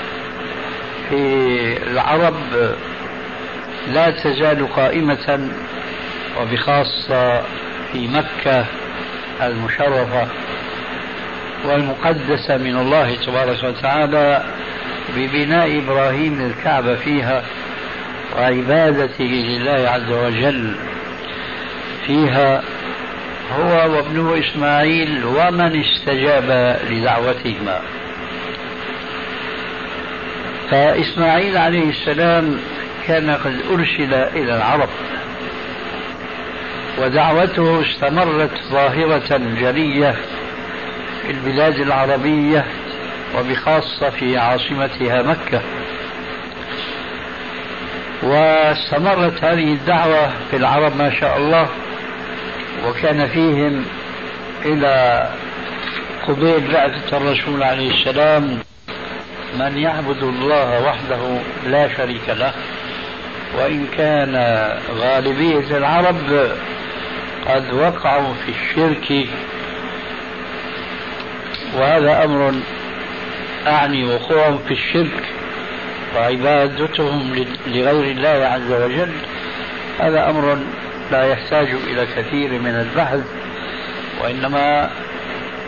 C: في العرب لا تزال قائمة وبخاصة في مكة المشرفة والمقدسة من الله تبارك وتعالى ببناء إبراهيم للكعبة فيها وعبادته لله عز وجل فيها هو وابنه إسماعيل ومن استجاب لدعوتهما. فإسماعيل عليه السلام كان قد أرسل إلى العرب. ودعوته استمرت ظاهرة جلية في البلاد العربية وبخاصة في عاصمتها مكة. واستمرت هذه الدعوة في العرب ما شاء الله وكان فيهم إلى قبيل بعثة الرسول عليه السلام. من يعبد الله وحده لا شريك له وإن كان غالبية العرب قد وقعوا في الشرك. وهذا أمر أعني وقوعهم في الشرك وعبادتهم لغير الله عز وجل. هذا أمر لا يحتاج إلى كثير من البحث وإنما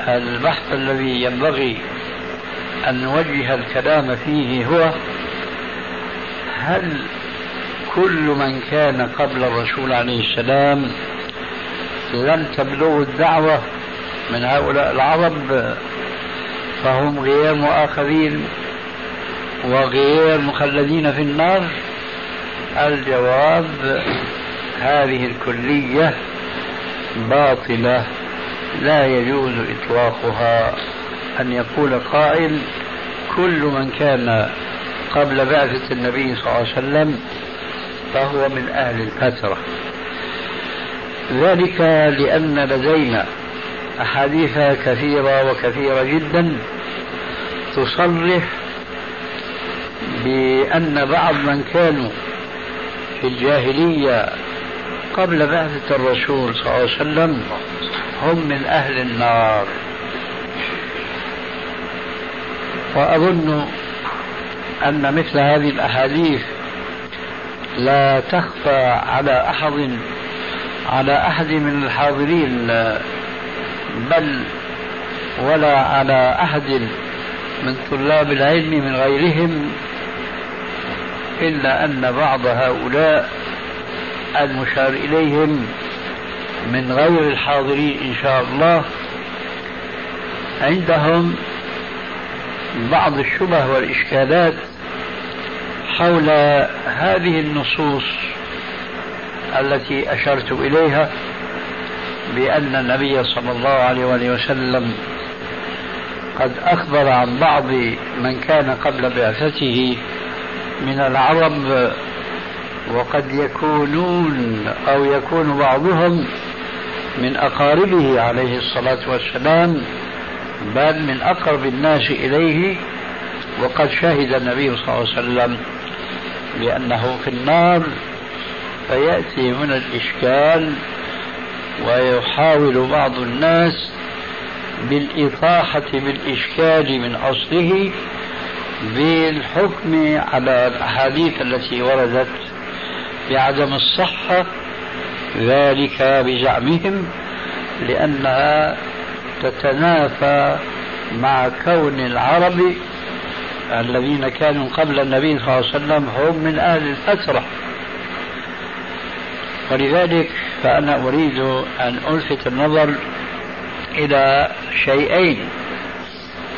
C: البحث الذي ينبغي أن نوجه الكلام فيه هو هل كل من كان قبل الرسول عليه السلام لم تبلغ الدعوة من هؤلاء العرب فهم غير مؤاخذين وغير مخلدين في النار؟ الجواب هذه الكلية باطلة لا يجوز إطلاقها. أن يقول قائل كل من كان قبل بعثة النبي صلى الله عليه وسلم فهو من أهل الفترة ذلك لأن لدينا أحاديث كثيرة وكثيرة جدا تصرح بأن بعض من كانوا في الجاهلية قبل بعثة الرسول صلى الله عليه وسلم هم من أهل النار. وأظن أن مثل هذه الأحاديث لا تخفى على أحد على أحد من الحاضرين بل ولا على أحد من طلاب العلم من غيرهم إلا أن بعض هؤلاء المشار إليهم من غير الحاضرين إن شاء الله عندهم بعض الشبه والإشكالات حول هذه النصوص التي أشرت إليها بأن النبي صلى الله عليه وآله وسلم قد أخبر عن بعض من كان قبل بعثته من العرب وقد يكونون أو يكون بعضهم من أقاربه عليه الصلاة والسلام بل من أقرب الناس إليه وقد شهد النبي صلى الله عليه وسلم بأنه في النار فيأتي هنا الإشكال ويحاول بعض الناس بالإطاحة بالإشكال من أصله بالحكم على الأحاديث التي وردت بعدم الصحة ذلك بزعمهم لأنها تتنافى مع كون العرب الذين كانوا قبل النبي صلى الله عليه وسلم هم من أهل الفترة ولذلك فأنا أريد أن ألفت النظر إلى شيئين.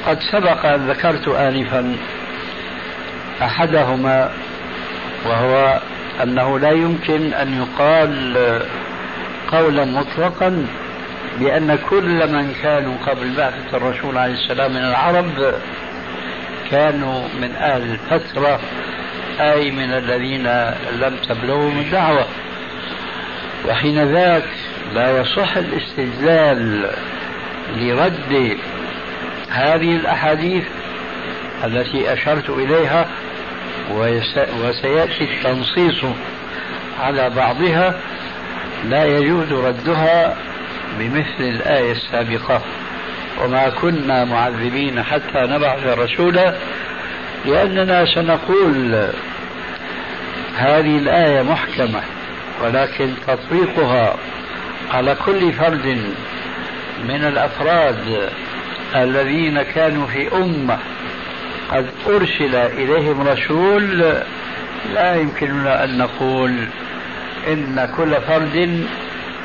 C: قد سبق أن ذكرت آنفا أحدهما وهو أنه لا يمكن أن يقال قولا مطلقا بأن كل من كانوا قبل بعثة الرسول عليه السلام من العرب كانوا من أهل الفترة أي من الذين لم تبلغهم الدعوة وحين ذاك لا يصح الاستدلال لرد هذه الأحاديث التي أشرت إليها وسيأتي التنصيص على بعضها. لا يجوز ردها بمثل الآية السابقة. وما كنا معذبين حتى نبعث رسولا لأننا سنقول هذه الآية محكمة ولكن تطبيقها على كل فرد من الأفراد الذين كانوا في أمة قد أرسل إليهم رسول لا يمكننا أن نقول إن كل فرد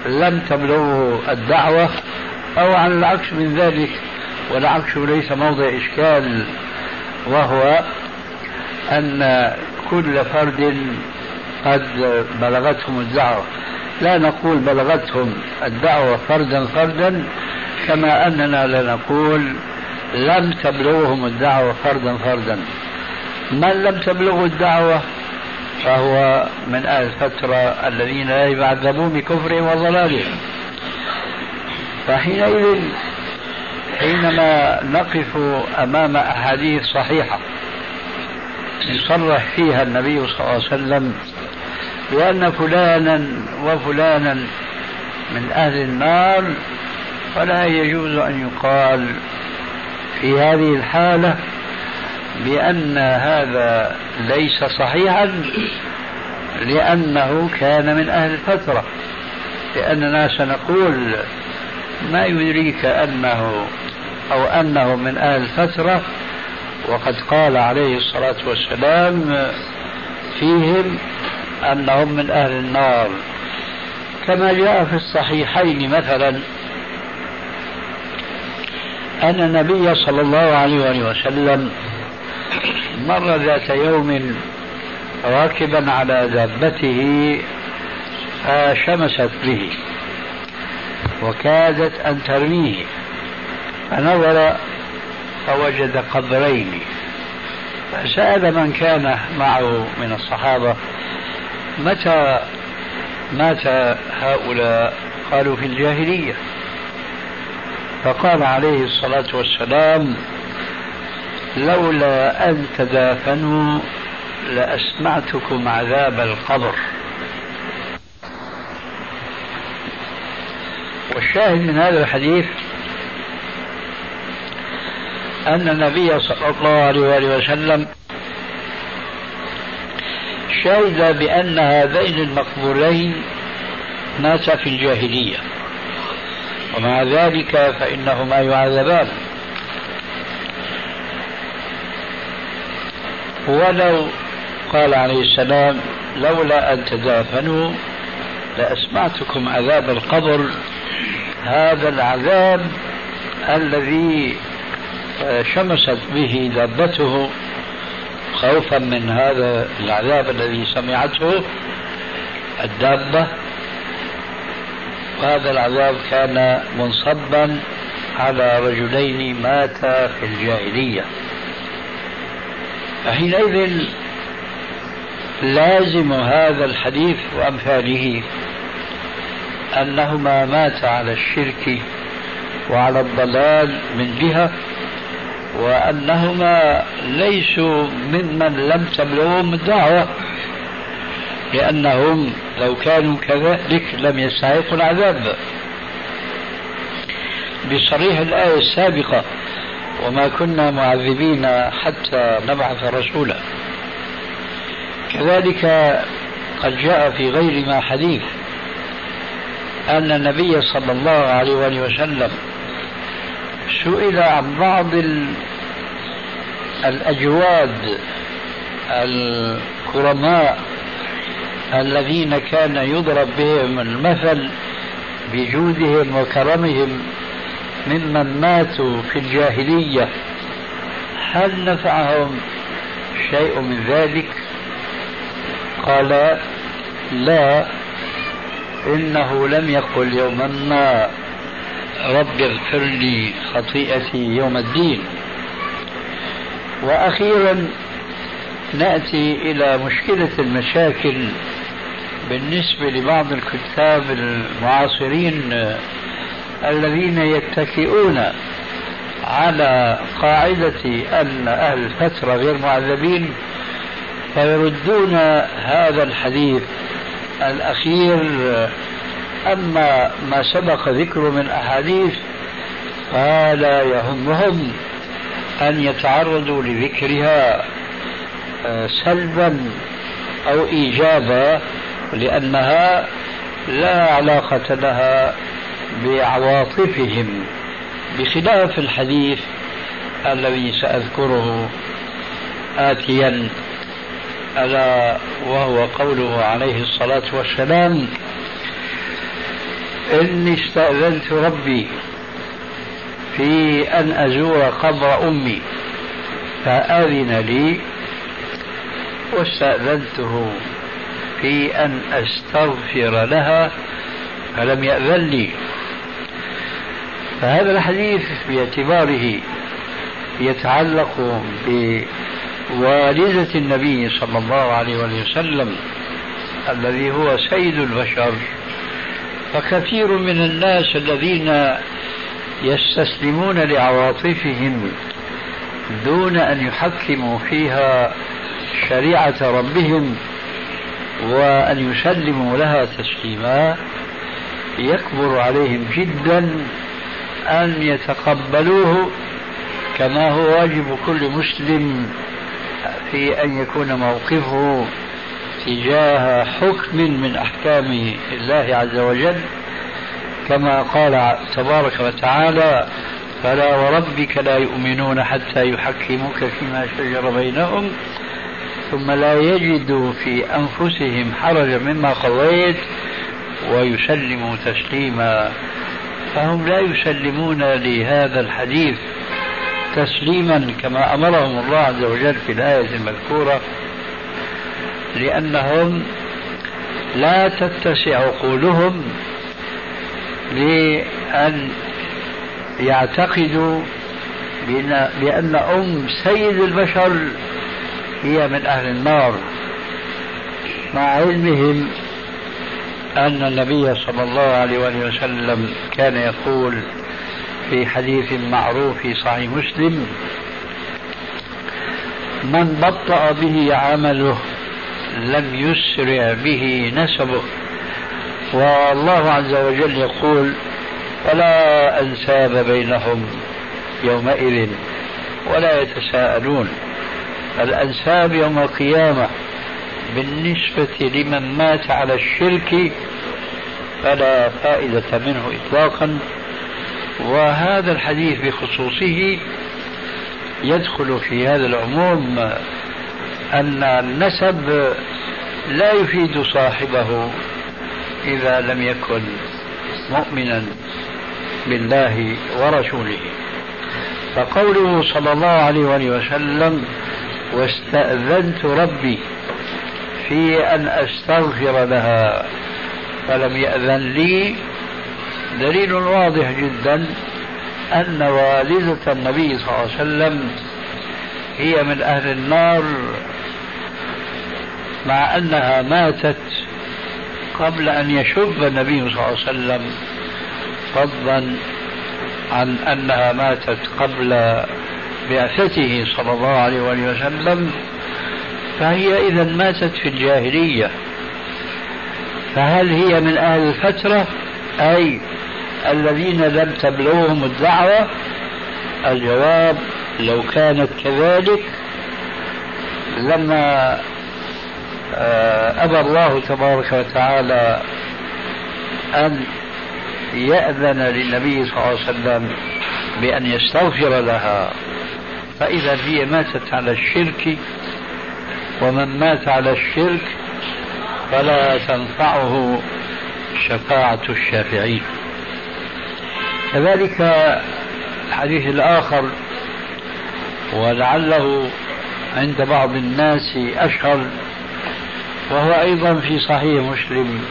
C: لم تبلغه الدعوة أو على العكس من ذلك والعكس ليس موضع إشكال وهو أن كل فرد قد بلغتهم الدعوة. لا نقول بلغتهم الدعوة فردا فردا كما أننا لا نقول لم تبلغهم الدعوة فردا فردا. من لم تبلغه الدعوة؟ فهو من أهل الفترة الذين لا يعذبون بكفرهم وضلالهم. فحينئذ حينما نقف أمام أحاديث صحيحة يصرح فيها النبي صلى الله عليه وسلم بأن فلانا وفلانا من أهل النار فلا يجوز أن يقال في هذه الحالة بأن هذا ليس صحيحا لأنه كان من أهل الفترة. لأننا سنقول ما يدريك أنه أو أنه من أهل الفترة وقد قال عليه الصلاة والسلام فيهم أنهم من أهل النار. كما جاء في الصحيحين مثلا أن النبي صلى الله عليه وسلم مر ذات يوم راكبا على دابته فشمست به وكادت أن ترميه فنظر فوجد قبرين فسأل من كان معه من الصحابة متى مات هؤلاء؟ قالوا في الجاهلية. فقال عليه الصلاة والسلام لولا أن تدافنوا لأسمعتكم عذاب القبر. والشاهد من هذا الحديث أن النبي صلى الله عليه وسلم شهد بأن هذين المقبولين ماتا في الجاهلية ومع ذلك فإنهما يعذبان. ولو قال عليه السلام لولا أن تدافنوا لأسمعتكم عذاب القبر. هذا العذاب الذي شمست به دابته خوفا من هذا العذاب الذي سمعته الدابة. وهذا العذاب كان منصبا على رجلين ماتا في الجاهلية. فحينئذ لازم هذا الحديث وأمثاله أنهما ماتا على الشرك وعلى الضلال من جهة وأنهما ليسوا ممن لم تبلغهم الدعوة لأنهم لو كانوا كذلك لم يستحقوا العذاب. بصريح الآية السابقة وما كنا معذبين حتى نبعث رسولا. كذلك قد جاء في غير ما حديث أن النبي صلى الله عليه وآله وسلم سئل عن بعض الأجواد الكرماء الذين كان يضرب بهم المثل بجودهم وكرمهم ممن ماتوا في الجاهلية هل نفعهم شيء من ذلك؟ قال لا إنه لم يقل يوما ما. رب اغفر لي خطيئتي يوم الدين. وأخيرا نأتي إلى مشكلة المشاكل بالنسبة لبعض الكتاب المعاصرين الذين يتكئون على قاعدة أن أهل الفترة غير معذبين فيردون هذا الحديث الأخير أما ما سبق ذكره من أحاديث فلا يهمهم أن يتعرضوا لذكرها آه، سلبا أو إيجابا لأنها لا علاقة لها بعواطفهم بخلاف الحديث الذي سأذكره آتيا ألا وهو قوله عليه الصلاة والسلام إني استأذنت ربي في أن أزور قبر أمي فأذن لي واستأذنته في أن أستغفر لها فلم يأذن لي. فهذا الحديث باعتباره يتعلق بوالدة النبي صلى الله عليه وسلم الذي هو سيد البشر. فكثير من الناس الذين يستسلمون لعواطفهم دون أن يحكموا فيها شريعة ربهم وأن يسلموا لها تسليما يكبر عليهم جدا أن يتقبلوه كما هو واجب كل مسلم في أن يكون موقفه تجاه حكم من أحكام الله عز وجل. كما قال تبارك وتعالى فلا وربك لا يؤمنون حتى يحكموك فيما شجر بينهم ثم لا يجدوا في أنفسهم حرجا مما قضيت ويسلموا تسليما. فهم لا يسلمون لهذا الحديث تسليما كما أمرهم الله عز وجل في الآية المذكورة لأنهم لا تتسع عقولهم لأن يعتقدوا بأن أم سيد البشر هي من أهل النار. مع علمهم أن النبي صلى الله عليه وسلم كان يقول في حديث معروف في صحيح مسلم من بطأ به عمله لم يسرع به نسبه. والله عز وجل يقول ولا أنساب بينهم يومئذ ولا يتساءلون. الأنساب يوم القيامة بالنسبة لمن مات على الشرك فلا فائدة منه إطلاقا. وهذا الحديث بخصوصه يدخل في هذا العموم أن النسب لا يفيد صاحبه إذا لم يكن مؤمنا بالله ورسوله. فقوله صلى الله عليه وسلم واستأذنت ربي في أن أستغفر لها. فلم يأذن لي. دليل واضح جدا أن والدة النبي صلى الله عليه وسلم هي من أهل النار مع أنها ماتت قبل أن يشب النبي صلى الله عليه وسلم فضلا عن أنها ماتت قبل بعثته صلى الله عليه وسلم. فهي إذا ماتت في الجاهلية. فهل هي من أهل الفترة؟ أي الذين لم تبلغهم الدعوة؟ الجواب لو كانت كذلك لما آه، أبى الله تبارك وتعالى أن يأذن للنبي صلى الله عليه وسلم بأن يستغفر لها. فإذا هي ماتت على الشرك ومن مات على الشرك فلا تنفعه شفاعة الشافعين. كذلك الحديث الآخر ولعله عند بعض الناس أشهر وهو أيضا في صحيح مسلم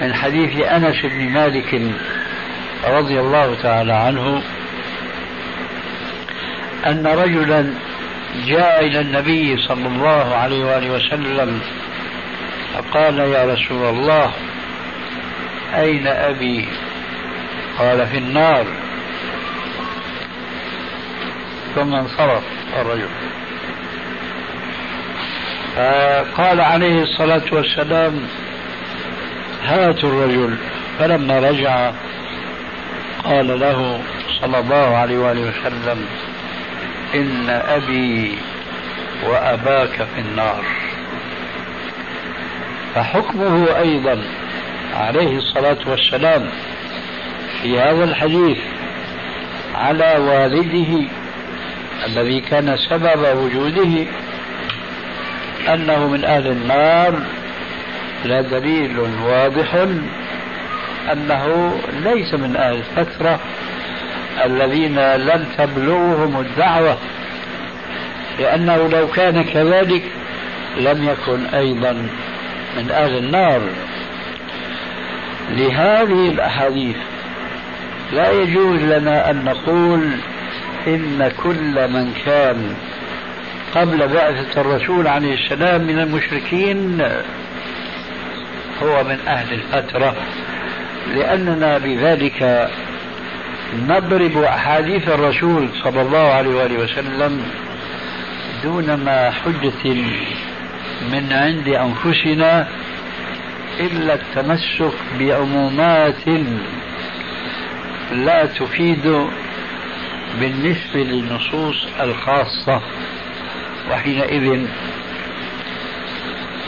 C: من حديث أنس بن مالك رضي الله تعالى عنه أن رجلا جاء إلى النبي صلى الله عليه وآله وسلم فقال يا رسول الله أين أبي؟ قال في النار. ثم انصرف الرجل. فقال عليه الصلاة والسلام هاتوا الرجل. فلما رجع قال له صلى الله عليه وآله وسلم إن أبي وأباك في النار. فحكمه أيضا عليه الصلاة والسلام في هذا الحديث على والده الذي كان سبب وجوده أنه من أهل النار. لا دليل واضح أنه ليس من أهل الفترة. الذين لم تبلغهم الدعوة لأنه لو كان كذلك لم يكن أيضا من أهل النار. لهذه الأحاديث لا يجوز لنا أن نقول إن كل من كان قبل بعثة الرسول عليه السلام من المشركين هو من أهل الفترة لأننا بذلك نضرب أحاديث الرسول صلى الله عليه وآله وسلم دون ما حجة من عند أنفسنا إلا التمسك بعمومات لا تفيد بالنسبة للنصوص الخاصة. وحينئذ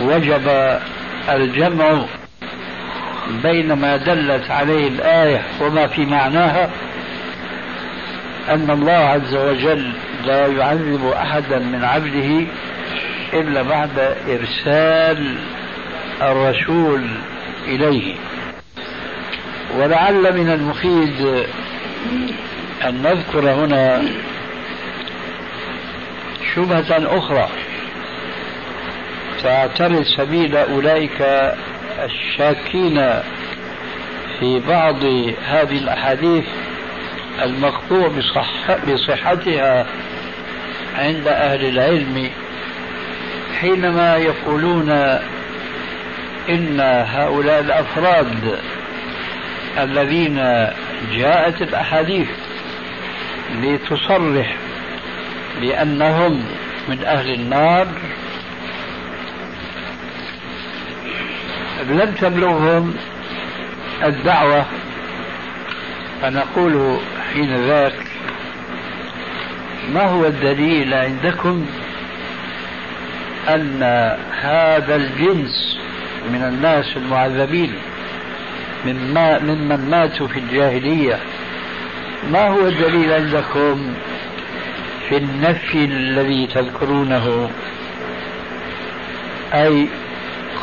C: وجب الجمع بين ما دلت عليه الآية وما في معناها أن الله عز وجل لا يعذب أحدا من عبده إلا بعد إرسال الرسول إليه. ولعل من المفيد أن نذكر هنا شبهة أخرى. تعترض سبيل أولئك الشاكين في بعض هذه الأحاديث المقطوع بصح بصحتها عند أهل العلم حينما يقولون إن هؤلاء الأفراد الذين جاءت الأحاديث لتصرح بأنهم من أهل النار لم تبلغهم الدعوة فنقول حين ذاك. ما هو الدليل عندكم أن هذا الجنس من الناس المعذبين مما ممن ماتوا في الجاهلية؟ ما هو الدليل عندكم في النفي الذي تذكرونه؟ أي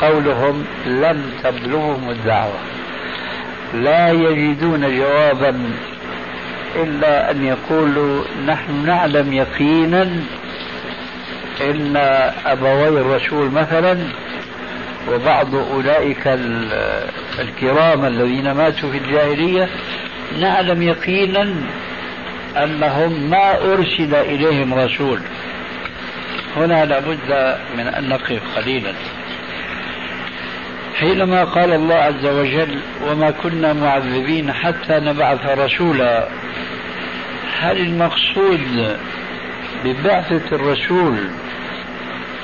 C: قولهم لم تبلغهم الدعوة. لا يجدون جوابا إلا أن يقولوا نحن نعلم يقينا إن أبوي الرسول مثلا وبعض أولئك الكرام الذين ماتوا في الجاهلية نعلم يقينا أنهم ما أرسل إليهم رسول. هنا لابد من أن نقف قليلا. حينما قال الله عز وجل وما كنا معذبين حتى نبعث رسولا هل المقصود ببعثة الرسول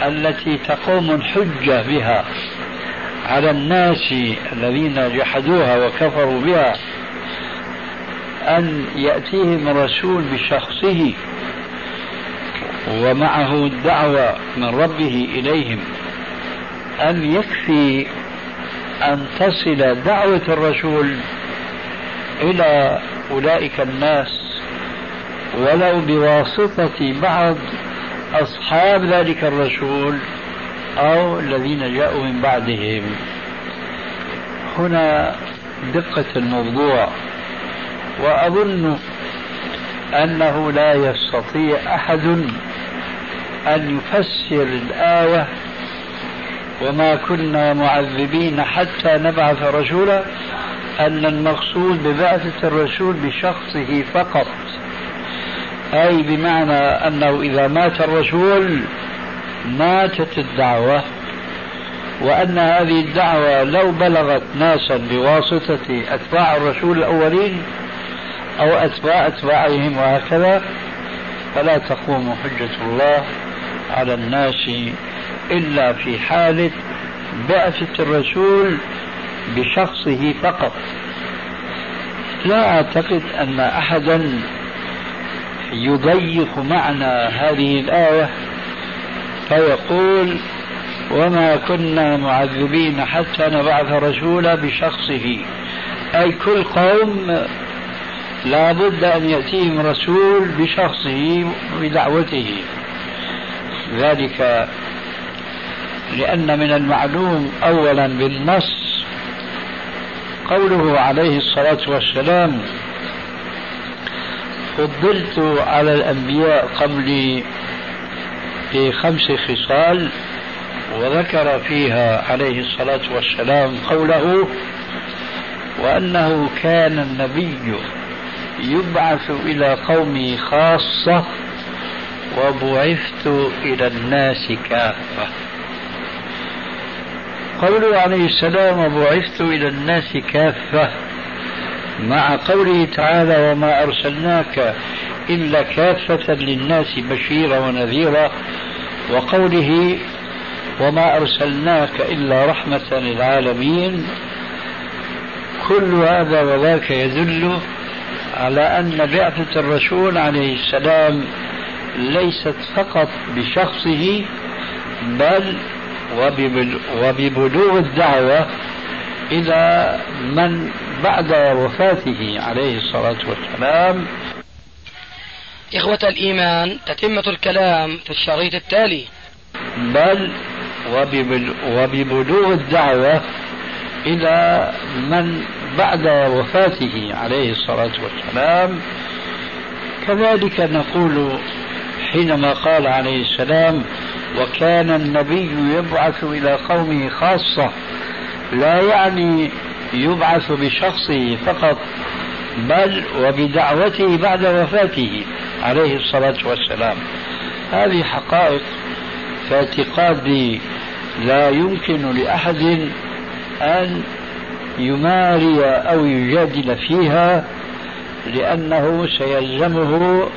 C: التي تقوم الحجة بها على الناس الذين جحدوها وكفروا بها أن يأتيهم رسول بشخصه ومعه الدعوة من ربه إليهم؟ أم يكفي أن تصل دعوة الرسول إلى أولئك الناس ولو بواسطة بعض أصحاب ذلك الرسول أو الذين جاءوا من بعدهم. هنا دقة الموضوع. وأظن أنه لا يستطيع أحد أن يفسر الآية وما كنا معذبين حتى نبعث رسولا أن المقصود ببعثة الرسول بشخصه فقط. أي بمعنى أنه إذا مات الرسول ماتت الدعوة وأن هذه الدعوة لو بلغت ناسا بواسطة أتباع الرسول الأولين أو أتباع أتباعهم وهكذا فلا تقوم حجة الله على الناس إلا في حالة بعثة الرسول بشخصه فقط. لا أعتقد أن أحدا يضيق معنى هذه الآية فيقول وما كنا معذبين حتى نبعث رسولا بشخصه. أي كل قوم لا بد أن يأتيهم رسول بشخصه بدعوته. ذلك لأن من المعلوم أولا بالنص قوله عليه الصلاة والسلام فضلت على الأنبياء قبلي في خمس خصال وذكر فيها عليه الصلاة والسلام قوله وأنه كان النبي يبعث إلى قومه خاصة وبعثت إلى الناس كافة. قوله عليه السلام وبعثت إلى الناس كافة مع قوله تعالى وما أرسلناك إلا كافة للناس بشيرا ونذيرا وقوله وما أرسلناك إلا رحمة للعالمين كل هذا وذاك يدل على أن بعثة الرسول عليه السلام ليست فقط بشخصه بل وببلوغ الدعوة إلى من بعد وفاته عليه الصلاة والسلام.
B: إخوة الإيمان تتمة الكلام في الشريط التالي.
C: بل وببلوغ الدعوة إلى من بعد وفاته عليه الصلاة والسلام. كذلك نقول حينما قال عليه السلام وكان النبي يبعث إلى قومه خاصة لا يعني يبعث بشخصه فقط بل وبدعوته بعد وفاته عليه الصلاة والسلام. هذه حقائق في اعتقادي لا يمكن لأحد أن يماري أو يجادل فيها لأنه سيلزمه